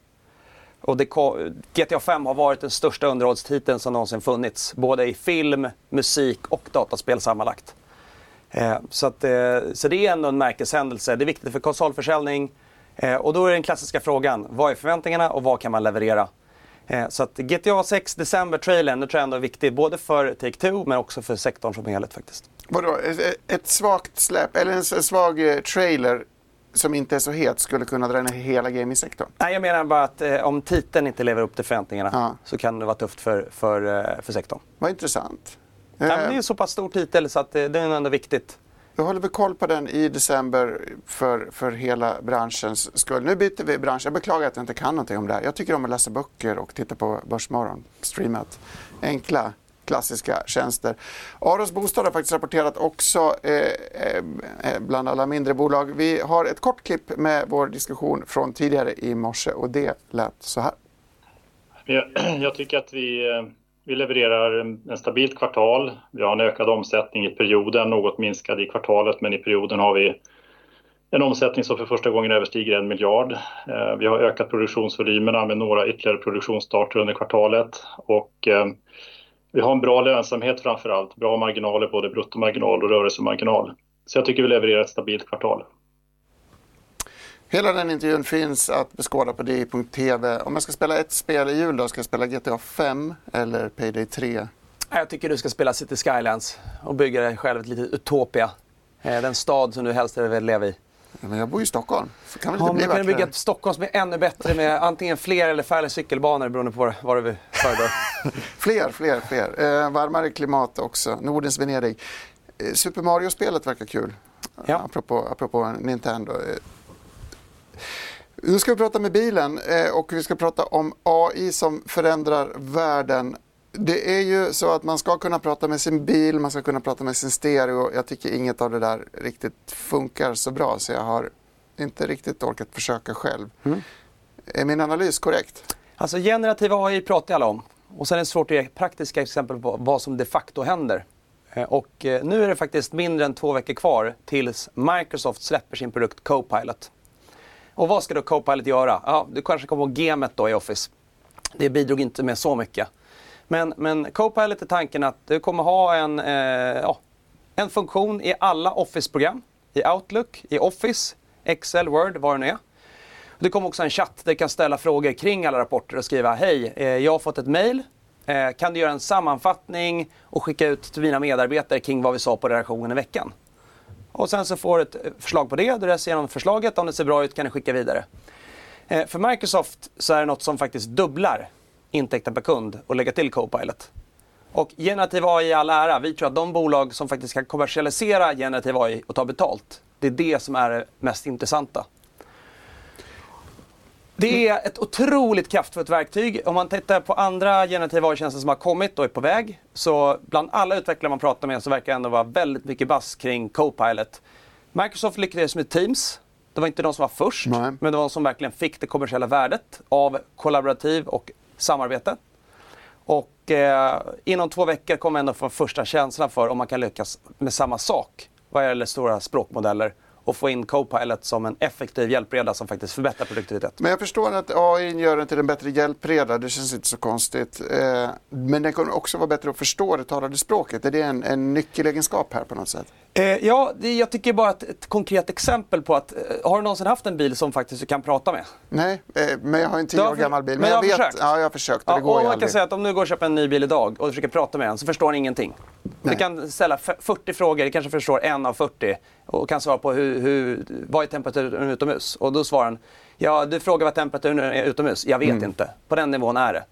Och det GTA 5 har varit den största underhållstiteln som någonsin funnits. Både i film, musik och dataspel sammanlagt. Eh, så, att, eh, så det är ändå en märkeshändelse. Det är viktigt för konsolförsäljning. Eh, och då är den klassiska frågan, vad är förväntningarna och vad kan man leverera? Eh, så att GTA 6 december-trailern, det tror jag ändå är viktig både för Take-Two men också för sektorn som helhet faktiskt. Vadå, ett- svagt släpp eller en svag eh, trailer som inte är så het skulle kunna dra ner hela gamingsektorn? Nej, jag menar bara att eh, om titeln inte lever upp till förväntningarna Ja. så kan det vara tufft för, för, eh, för sektorn. Vad intressant. Nej, men det är Eh, en så pass stor titel så att eh, det är ändå viktigt. Då håller vi koll på den i december för, för hela branschens skull. Nu byter vi bransch. Jag beklagar att jag inte kan någonting om det här. Jag tycker om att läsa böcker och titta på Börsmorgon streamat. Enkla, klassiska tjänster. Aros Bostad har faktiskt rapporterat också eh, eh, eh, bland alla mindre bolag. Vi har ett kort klipp med vår diskussion från tidigare i morse och det lät så här. Jag, jag tycker att vi, eh, vi levererar en stabilt kvartal. Vi har en ökad omsättning i perioden, något minskad i kvartalet, men i perioden har vi en omsättning som för första gången överstiger en miljard. Vi har ökat produktionsvolymerna med några ytterligare produktionsstarter under kvartalet och vi har en bra lönsamhet framför allt, bra marginaler, både bruttomarginal och rörelsemarginal. Så jag tycker vi levererar ett stabilt kvartal. Hela den intervjun finns att beskåda på di.tv. Om jag ska spela ett spel i jul då, ska jag spela GTA 5 eller Payday 3? Jag tycker du ska spela City Skylands och bygga dig själv ett litet Utopia. Eh, Den stad som du helst vill leva i. Men jag bor ju i Stockholm. Så kan väl Ja, inte bli kan bygga ett Stockholm som är ännu bättre med antingen fler eller färre cykelbanor beroende på vad du föredrar. Fler, fler, fler. Eh, varmare klimat också. Nordens Venedig. Eh, Super Mario-spelet verkar kul. Ja. Apropå, apropå Nintendo. Eh, Nu ska vi prata med bilen eh, och vi ska prata om AI som förändrar världen. Det är ju så att man ska kunna prata med sin bil, man ska kunna prata med sin stereo. Jag tycker inget av det där riktigt funkar så bra så jag har inte riktigt orkat försöka själv. Är min analys korrekt? Alltså generativ AI pratar alla om. Och sen är det svårt att ge praktiska exempel på vad som de facto händer. Eh, Och eh, nu är det faktiskt mindre än två veckor kvar tills Microsoft släpper sin produkt Copilot. Och vad ska då Copilot göra? Ja, du kanske kommer ihåg gemet då i Office. Det bidrog inte med så mycket. Men, men Copilot är tanken att du kommer ha en, eh, ja, en funktion i alla Office-program. I Outlook, i Office, Excel, Word, vad det nu är. Det kommer också en chatt där du kan ställa frågor kring alla rapporter och skriva Hej, eh, jag har fått ett mail. Eh, kan du göra en sammanfattning och skicka ut till mina medarbetare kring vad vi sa på redaktionen i veckan? Och sen så får du ett eh, förslag på det. Du läser igenom förslaget. Om det ser bra ut kan du skicka vidare. Eh, för Microsoft så är det något som faktiskt dubblar intäkten per kund och lägga till Copilot. Och generativ AI i all ära, vi tror att de bolag som faktiskt kan kommersialisera generativ AI och ta betalt, det är det som är det mest intressanta. Det är ett otroligt kraftfullt verktyg. Om man tittar på andra generativa AI-tjänster som har kommit och är på väg, så bland alla utvecklare man pratar med så verkar det ändå vara väldigt mycket bass kring Copilot. Microsoft lyckades med Teams. Det var inte de som var först, Nej. men det var de som verkligen fick det kommersiella värdet av kollaborativ och samarbete. Och eh, inom två veckor kommer vi ändå få första känslan för om man kan lyckas med samma sak vad gäller stora språkmodeller och få in Copilot som en effektiv hjälpreda som faktiskt förbättrar produktivitet. Men jag förstår att AI gör den till en bättre hjälpreda, det känns inte så konstigt. Eh, men den kommer också vara bättre att förstå det talade språket. Är det en, en nyckelegenskap här på något sätt? Eh, ja, det, jag tycker bara att ett konkret exempel på att, eh, har du någonsin haft en bil som faktiskt du kan prata med? Nej, eh, men jag har en tio Du har år gammal bil. men Men du jag har vet, försökt? ja, jag har försökt och Ja, det går och man kan säga att om du går och köper en ny bil idag och du försöker prata med den så förstår den ingenting. Du Nej. kan ställa f- 40 frågor, du kanske förstår en av 40 och kan svara på hur, hur, vad är temperaturen utomhus? Och då svarar den, ja du frågar vad temperaturen är utomhus, jag vet Mm. inte. På den nivån är det.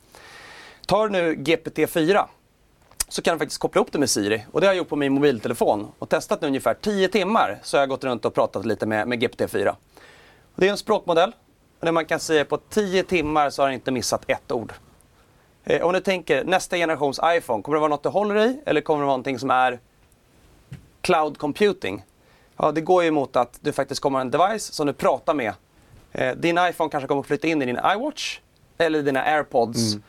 Tar du nu GPT-4 så kan du faktiskt koppla upp det med Siri. Och det har jag gjort på min mobiltelefon och testat nu ungefär 10 timmar så har jag gått runt och pratat lite med, med GPT-4. Och det är en språkmodell. Och det man kan säga på 10 timmar så har den inte missat ett ord. Eh, om du tänker nästa generations iPhone, kommer det vara något du håller i eller kommer det vara någonting som är cloud computing? Ja, det går ju mot att du faktiskt kommer ha en device som du pratar med. Eh, din iPhone kanske kommer att flytta in i din iWatch eller dina AirPods. Mm.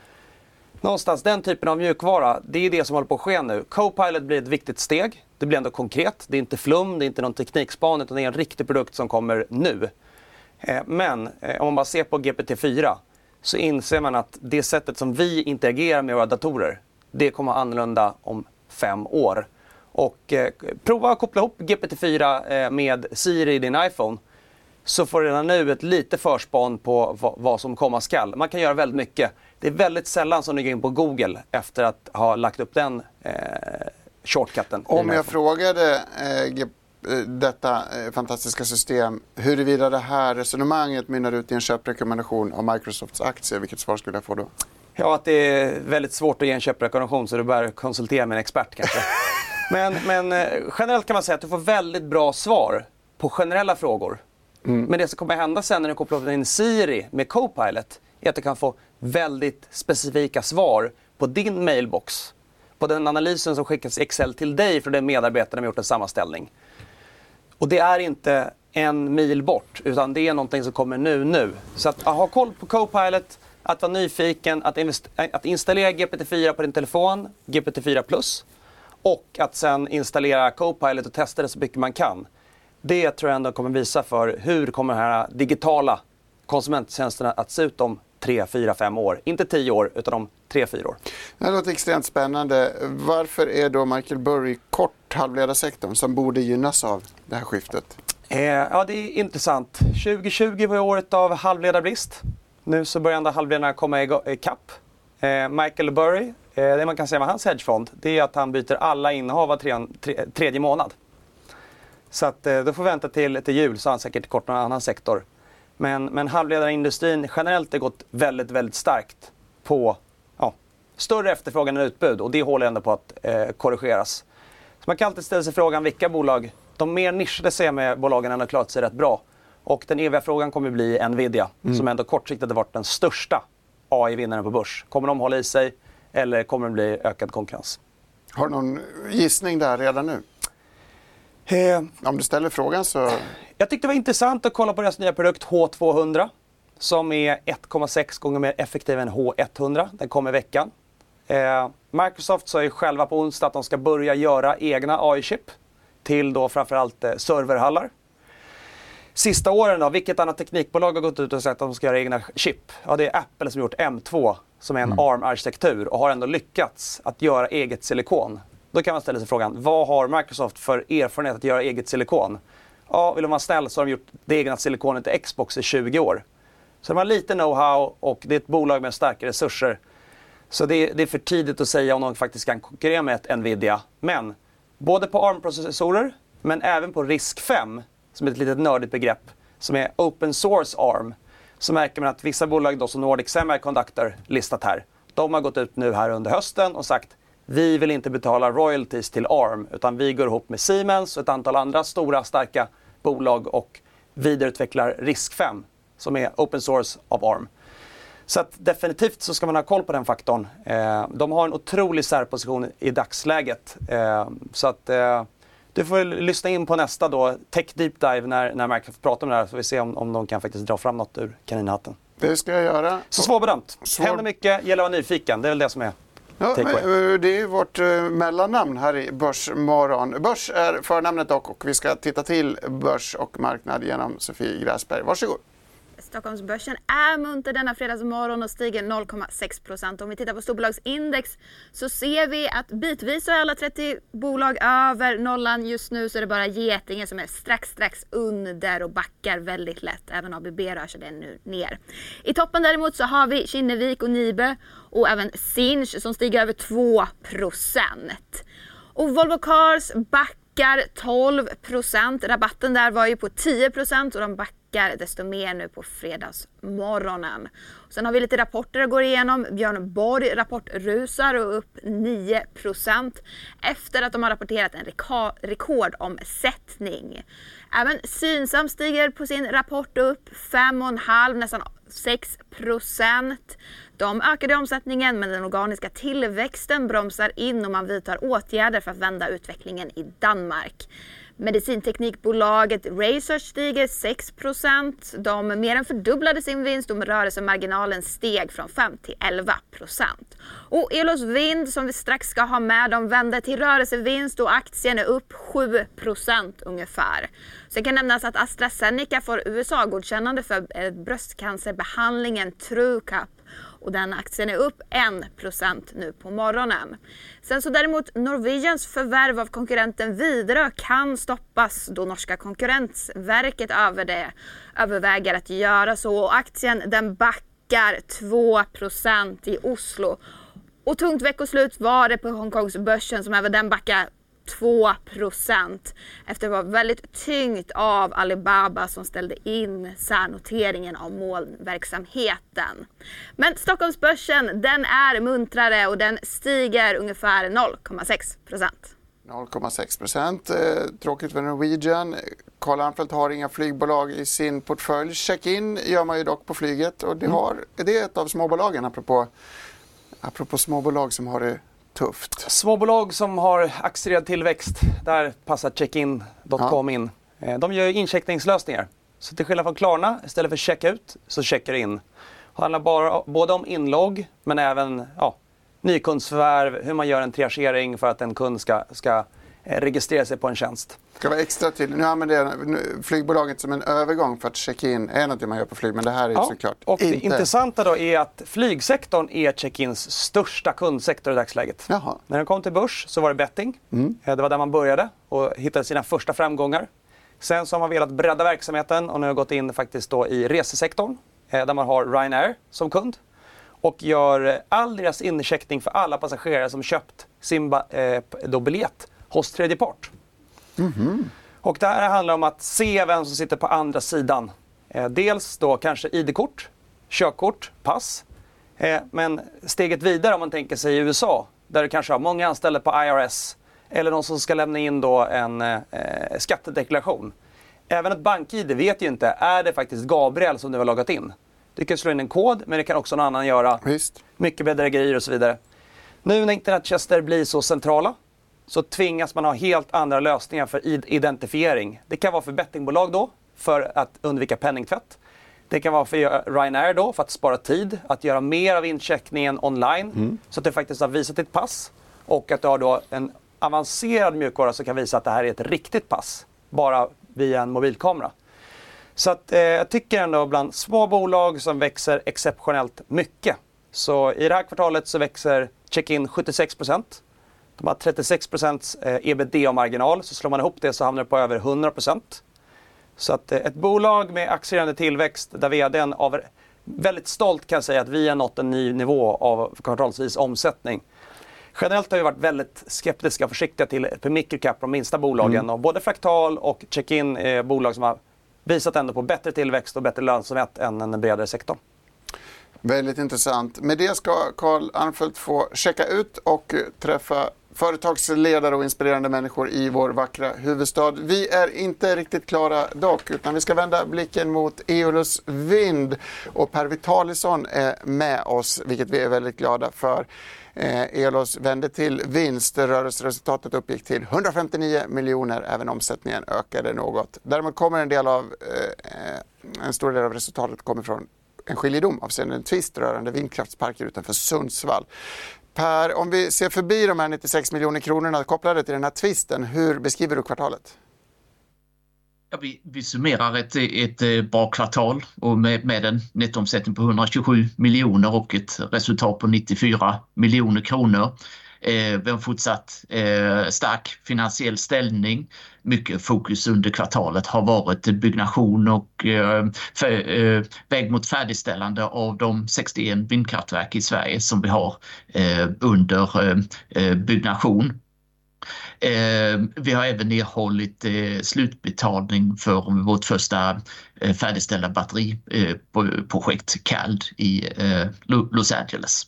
Någonstans den typen av mjukvara, det är det som håller på att ske nu. Copilot blir ett viktigt steg. Det blir ändå konkret. Det är inte flum, det är inte någon teknikspan utan det är en riktig produkt som kommer nu. Eh, men eh, om man bara ser på GPT-4 så inser man att det sättet som vi interagerar med våra datorer, det kommer att vara annorlunda om fem år. Och eh, prova att koppla ihop GPT-4 eh, med Siri i din iPhone så får du redan nu ett lite förspan på vad, som komma skall. Man kan göra väldigt mycket. Det är väldigt sällan som du går in på Google efter att ha lagt upp den eh, shortcutten. Om jag frågade eh, eh, detta eh, fantastiska system huruvida det här resonemanget mynnar ut i en köprekommendation av Microsofts aktier, vilket svar skulle jag få då? Ja, att det är väldigt svårt att ge en köprekommendation så du bör konsultera med en expert kanske. men men eh, generellt kan man säga att du får väldigt bra svar på generella frågor. Mm. Men det som kommer hända sen när du kopplar in Siri med Copilot är att du kan få väldigt specifika svar på din mailbox. På den analysen som skickas i Excel till dig från den medarbetare som har gjort en sammanställning. Och det är inte en mil bort, utan det är någonting som kommer nu, nu. Så att ha koll på Copilot, att vara nyfiken, att, att installera GPT-4 på din telefon, GPT-4 Plus. Och att sen installera Copilot och testa det så mycket man kan. Det tror jag ändå kommer visa för hur kommer de här digitala konsumenttjänsterna att se ut om 3, 4, 5 år. Inte 10 år, utan om 3, 4 år. Det låter extremt spännande. Varför är då Michael Burry kort halvledarsektorn som borde gynnas av det här skiftet? Eh, ja, det är intressant. 2020 var året av halvledarbrist. Nu så börjar ändå halvledarna komma ikapp. Eh, Michael Burry, eh, det man kan säga med hans hedgefond, det är att han byter alla innehav var tre, tre, tredje månad. Så att, eh, då får vi vänta till, till jul så har han säkert kort någon annan sektor. Men, men halvledarindustrin generellt har gått väldigt, väldigt starkt på ja, större efterfrågan än utbud och det håller ändå på att eh, korrigeras. Så man kan alltid ställa sig frågan vilka bolag, de mer nischade CME-bolagen ändå klarat sig rätt bra. Och den eviga frågan kommer bli Nvidia som ändå kortsiktigt har varit den största AI-vinnaren på börs. Kommer de hålla i sig eller kommer det bli ökad konkurrens? Har du någon gissning där redan nu? Eh, Om du ställer frågan så... Jag tyckte det var intressant att kolla på deras nya produkt H200 som är 1,6 gånger mer effektiv än H100. Den kom i veckan. Eh, Microsoft sa ju själva på onsdag att de ska börja göra egna AI-chip till då framförallt eh, serverhallar. Sista åren då, vilket annat teknikbolag har gått ut och sagt att de ska göra egna chip? Ja, det är Apple som gjort M2 som är en Mm. ARM-arkitektur och har ändå lyckats att göra eget silikon. Då kan man ställa sig frågan, vad har Microsoft för erfarenhet att göra eget silikon? Ja, vill de vara snäll så har de gjort det egna silikonet i Xbox i 20 år. Så de har lite know-how och det är ett bolag med starka resurser. Så det är, det är för tidigt att säga om de faktiskt kan konkurrera med ett Nvidia. Men både på ARM-processorer men även på RISC-5, som är ett litet nördigt begrepp, som är open source ARM, så märker man att vissa bolag då som Nordic Semiconductor listat här, de har gått ut nu här under hösten och sagt vi vill inte betala royalties till ARM utan vi går ihop med Siemens och ett antal andra stora starka bolag och vidareutvecklar RISC-5 som är open source av ARM. Så att definitivt så ska man ha koll på den faktorn. Eh, de har en otrolig särposition i dagsläget. Eh, så att eh, du får lyssna in på nästa då, Tech Deep Dive, när, när Microsoft pratar om det här. Så vi se om, om de kan faktiskt dra fram något ur kaninhatten. Det ska jag göra. Så svårbedömt. Svår- Händer mycket, gäller att vara nyfiken. Det är väl det som är Ja, eh, det är vårt eh, mellannamn här i Börsmorgon. Börs är förnamnet dock och vi ska titta till börs och marknad genom Sofie Gräsberg. Varsågod. Stockholmsbörsen är munter denna fredagsmorgon och stiger 0,6%. Om vi tittar på storbolagsindex så ser vi att bitvis så är alla 30 bolag över nollan. Just nu så är det bara Getinge som är strax, strax under och backar väldigt lätt. Även ABB rör sig den nu ner. I toppen däremot så har vi Kinnevik och Nibe och även Sinch som stiger över 2%. Och Volvo Cars backar 12%. Rabatten där var ju på 10% och de backar desto mer nu på fredagsmorgonen. Sen har vi lite rapporter att gå igenom. Björn Borg rapportrusar och upp 9 % efter att de har rapporterat en rekordomsättning. Även Synsam stiger på sin rapport upp 5,5 nästan 6 %. De ökade omsättningen men den organiska tillväxten bromsar in och man vidtar åtgärder för att vända utvecklingen i Danmark. Medicinteknikbolaget Research stiger 6% De mer än fördubblade sin vinst och rörelsemarginalen steg från 5 till 11 Och Elos Vind som vi strax ska ha med, de vände till rörelsevinst och aktien är upp 7% ungefär. Sen kan nämnas att AstraZeneca får USA-godkännande för eh, bröstcancerbehandlingen TrueCap och den aktien är upp 1% nu på morgonen. Sen så däremot Norwegians förvärv av konkurrenten Widerøe kan stoppas då norska konkurrensverket över det överväger att göra så och aktien den backar 2% i Oslo. Och tungt veckoslut var det på Hongkongsbörsen som även den backar 2% efter att vara väldigt tyngt av Alibaba som ställde in särnoteringen av molnverksamheten. Men Stockholmsbörsen den är muntrare och den stiger ungefär 0,6% 0,6 procent. Eh, tråkigt för Norwegian. Karl Armfelt har inga flygbolag i sin portfölj. Check-in gör man ju dock på flyget och det, har, det är ett av småbolagen apropå, apropå småbolag som har det tufft. Småbolag som har accelererad tillväxt, där passar checkin.com in. Eh, De gör incheckningslösningar. Så till skillnad från Klarna, istället för checkout så checkar det in. Det handlar bara, både om inlogg men även ja, nykundsförvärv, hur man gör en triagering för att en kund ska, ska registrera sig på en tjänst. Ska vara extra tydlig. Nu använder jag nu- flygbolaget som en övergång för att check-in är något man gör på flyg men det här är ju såklart och det inte. intressanta då är att flygsektorn är check-ins största kundsektor i dagsläget. Jaha. När den kom till börs så var det betting. Eh, Det var där man började och hittade sina första framgångar. Sen så har man velat bredda verksamheten och nu har gått in faktiskt då i resesektorn eh, där man har Ryanair som kund och gör eh, all deras incheckning för alla passagerare som köpt sin eh, då biljett hos tredje part. Och det här handlar om att se vem som sitter på andra sidan. Eh, dels då kanske ID-kort, körkort, pass. Eh, men steget vidare om man tänker sig i USA där du kanske har många anställda på IRS eller någon som ska lämna in då en eh, skattedeklaration. Även ett bank-ID vet ju inte, är det faktiskt Gabriel som du har loggat in? Du kan slå in en kod men det kan också någon annan göra. Visst. Mycket bedrägerier och så vidare. Nu när internettjänster blir så centrala så tvingas man ha helt andra lösningar för id- identifiering. Det kan vara för bettingbolag då, för att undvika penningtvätt. Det kan vara för Ryanair då, för att spara tid, att göra mer av incheckningen online. Så att du faktiskt har visat ditt pass och att du har då en avancerad mjukvara som kan visa att det här är ett riktigt pass, bara via en mobilkamera. Så att, eh, jag tycker ändå bland små bolag som växer exceptionellt mycket. Så i det här kvartalet så växer Checkin 76 De har 36 eh, ebitda-marginal. Så slår man ihop det så hamnar det på över 100% Så att, eh, ett bolag med accelererande tillväxt där vdn av väldigt stolt kan säga att vi har nått en ny nivå av kvartalsvis omsättning. Generellt har vi varit väldigt skeptiska och försiktiga till microcap, de minsta bolagen. Mm. Och både Fractal och Checkin är bolag som har visat ändå på bättre tillväxt och bättre lönsamhet än den bredare sektorn. Väldigt intressant. Med det ska Karl Arnfeldt få checka ut och träffa företagsledare och inspirerande människor i vår vackra huvudstad. Vi är inte riktigt klara dock, utan vi ska vända blicken mot Eolus Vind. Och Per Vitalisson är med oss, vilket vi är väldigt glada för. Eh, Elos vände till vinst. Rörelseresultatet uppgick till 159 miljoner. Även omsättningen ökade något. Däremot kommer en del av, eh, en stor del av resultatet kommer från en skiljedom avseende en tvist rörande vindkraftsparker utanför Sundsvall. Per, om vi ser förbi de här 96 miljoner kronorna kopplade till den här tvisten, hur beskriver du kvartalet? Ja, vi, vi summerar ett, ett eh, bra kvartal och med, med en nettoomsättning på 127 miljoner och ett resultat på 94 miljoner kronor. Eh, vi har en fortsatt eh, stark finansiell ställning. Mycket fokus under kvartalet har varit byggnation och eh, för, eh, väg mot färdigställande av de 61 vindkraftverk i Sverige som vi har eh, under eh, eh, byggnation. Eh, vi har även erhållit eh, slutbetalning för vårt första eh, färdigställda batteriprojekt eh, CALD i eh, Los Angeles.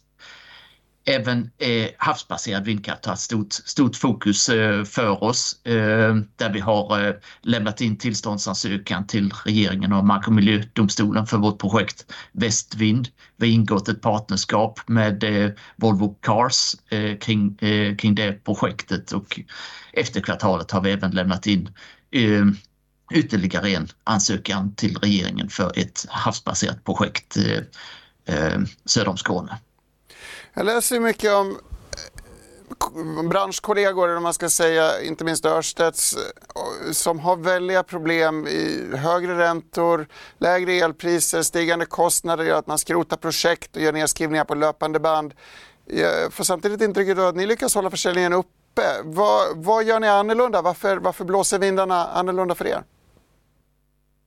Även eh, havsbaserad vindkraft har ett stort, stort fokus eh, för oss eh, där vi har eh, lämnat in tillståndsansökan till regeringen och Mark och miljödomstolen för vårt projekt Västvind. Vi har ingått ett partnerskap med eh, Volvo Cars eh, kring, eh, kring det projektet och efter kvartalet har vi även lämnat in eh, ytterligare en ansökan till regeringen för ett havsbaserat projekt eh, söder om Skåne. Jag läser mycket om eh, branschkollegor, eller man ska säga, inte minst Örstedts, eh, som har väldiga problem i högre räntor, lägre elpriser, stigande kostnader gör att man skrotar projekt och gör nedskrivningar på löpande band. Jag får samtidigt intrycket att ni lyckas hålla försäljningen uppe. Vad, vad gör ni annorlunda? Varför, varför blåser vindarna annorlunda för er?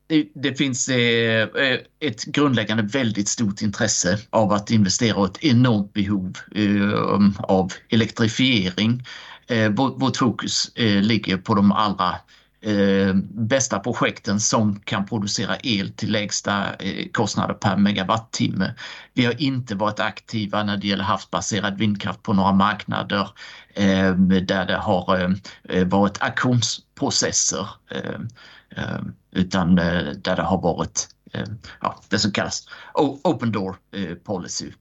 Det, det finns eh, eh, ett grundläggande väldigt stort intresse av att investera och ett enormt behov eh, av elektrifiering. Eh, vårt, vårt fokus eh, ligger på de allra eh, bästa projekten som kan producera el till lägsta eh, kostnader per megawattimme. Vi har inte varit aktiva när det gäller havsbaserad vindkraft på några marknader eh, där det har eh, varit auktionsprocesser utan eh, där det har varit eh, ja, det som kallas open door eh, policy.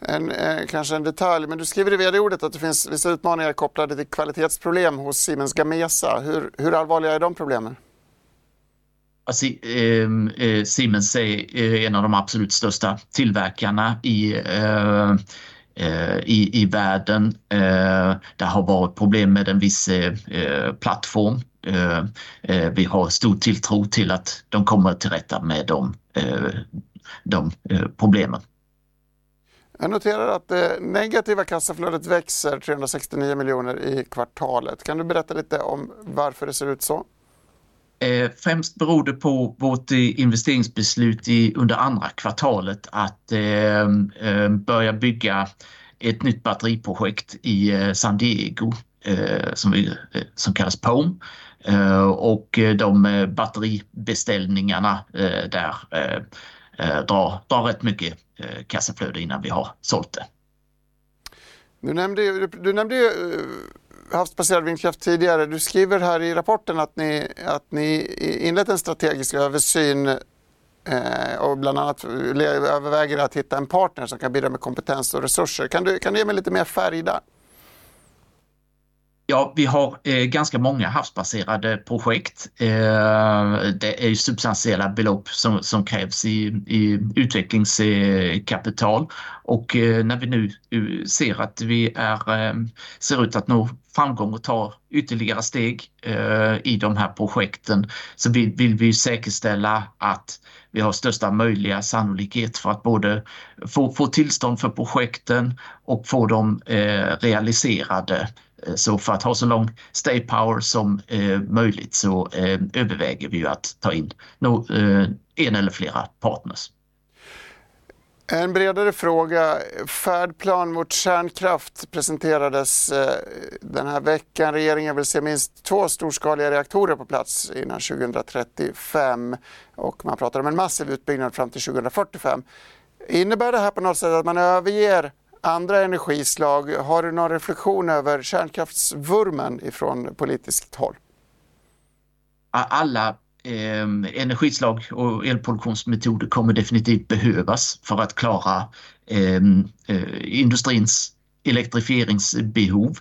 En, eh, kanske en detalj, men du skriver i vd-ordet att det finns vissa utmaningar kopplade till kvalitetsproblem hos Siemens Gamesa. Hur, hur allvarliga är de problemen? Alltså, ehm, eh, Siemens är en av de absolut största tillverkarna i, eh, eh i, i världen. Eh, det har varit problem med en viss eh, plattform Eh, vi har stor tilltro till att de kommer till rätta med de, eh, de problemen. Jag noterar att det negativa kassaflödet växer 369 miljoner i kvartalet. Kan du berätta lite om varför det ser ut så? Eh, främst beror det på vårt eh, investeringsbeslut i, under andra kvartalet att eh, börja bygga ett nytt batteriprojekt i San Diego eh, som, vi, som kallas POME Eh, och de batteribeställningarna där drar, drar rätt mycket Eh, kassaflöde innan vi har sålt det. Du nämnde, du nämnde ju eh, havsbaserad vindkraft tidigare. Du skriver här i rapporten att ni, att ni inlett en strategisk översyn eh, och bland annat överväger att hitta en partner som kan bidra med kompetens och resurser. Kan du, kan du ge mig lite mer färg där? Ja, vi har eh, ganska många havsbaserade projekt. Eh, det är ju substantiella belopp som, som krävs i, i utvecklingskapital och eh, när vi nu eh, ser att vi är, eh, ser ut att nå framgång och ta ytterligare steg eh, i de här projekten så vill, vill vi säkerställa att vi har största möjliga sannolikhet för att både få, få tillstånd för projekten och få dem eh, realiserade Eh, så för att ha så lång stay power som eh, möjligt så eh, överväger vi ju att ta in no, eh, en eller flera partners. En bredare fråga. Färdplan mot kärnkraft presenterades eh, den här veckan. Regeringen vill se minst två storskaliga reaktorer på plats innan 2035 och man pratar om en massiv utbyggnad fram till 2045. Innebär det här på något sätt att man överger andra energislag. Har du någon reflektion över kärnkraftsvurmen ifrån politiskt håll? Alla eh, energislag och elproduktionsmetoder kommer definitivt behövas för att klara ehm, eh, industrins elektrifieringsbehov.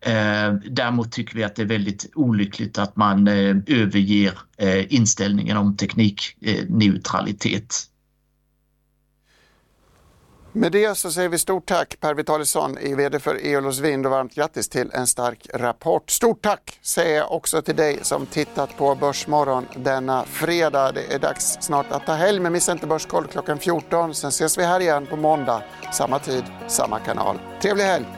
Eh, däremot tycker vi att det är väldigt olyckligt att man eh, överger eh, inställningen om teknikneutralitet med det så säger vi stort tack Per Vitalisson, VD för Eolus Vind och varmt grattis till en stark rapport. Stort tack säger jag också till dig som tittat på Börsmorgon denna fredag. Det är dags snart att ta helg, men missa inte Börskoll klockan 14. Sen ses vi här igen på måndag, samma tid, samma kanal. Trevlig helg!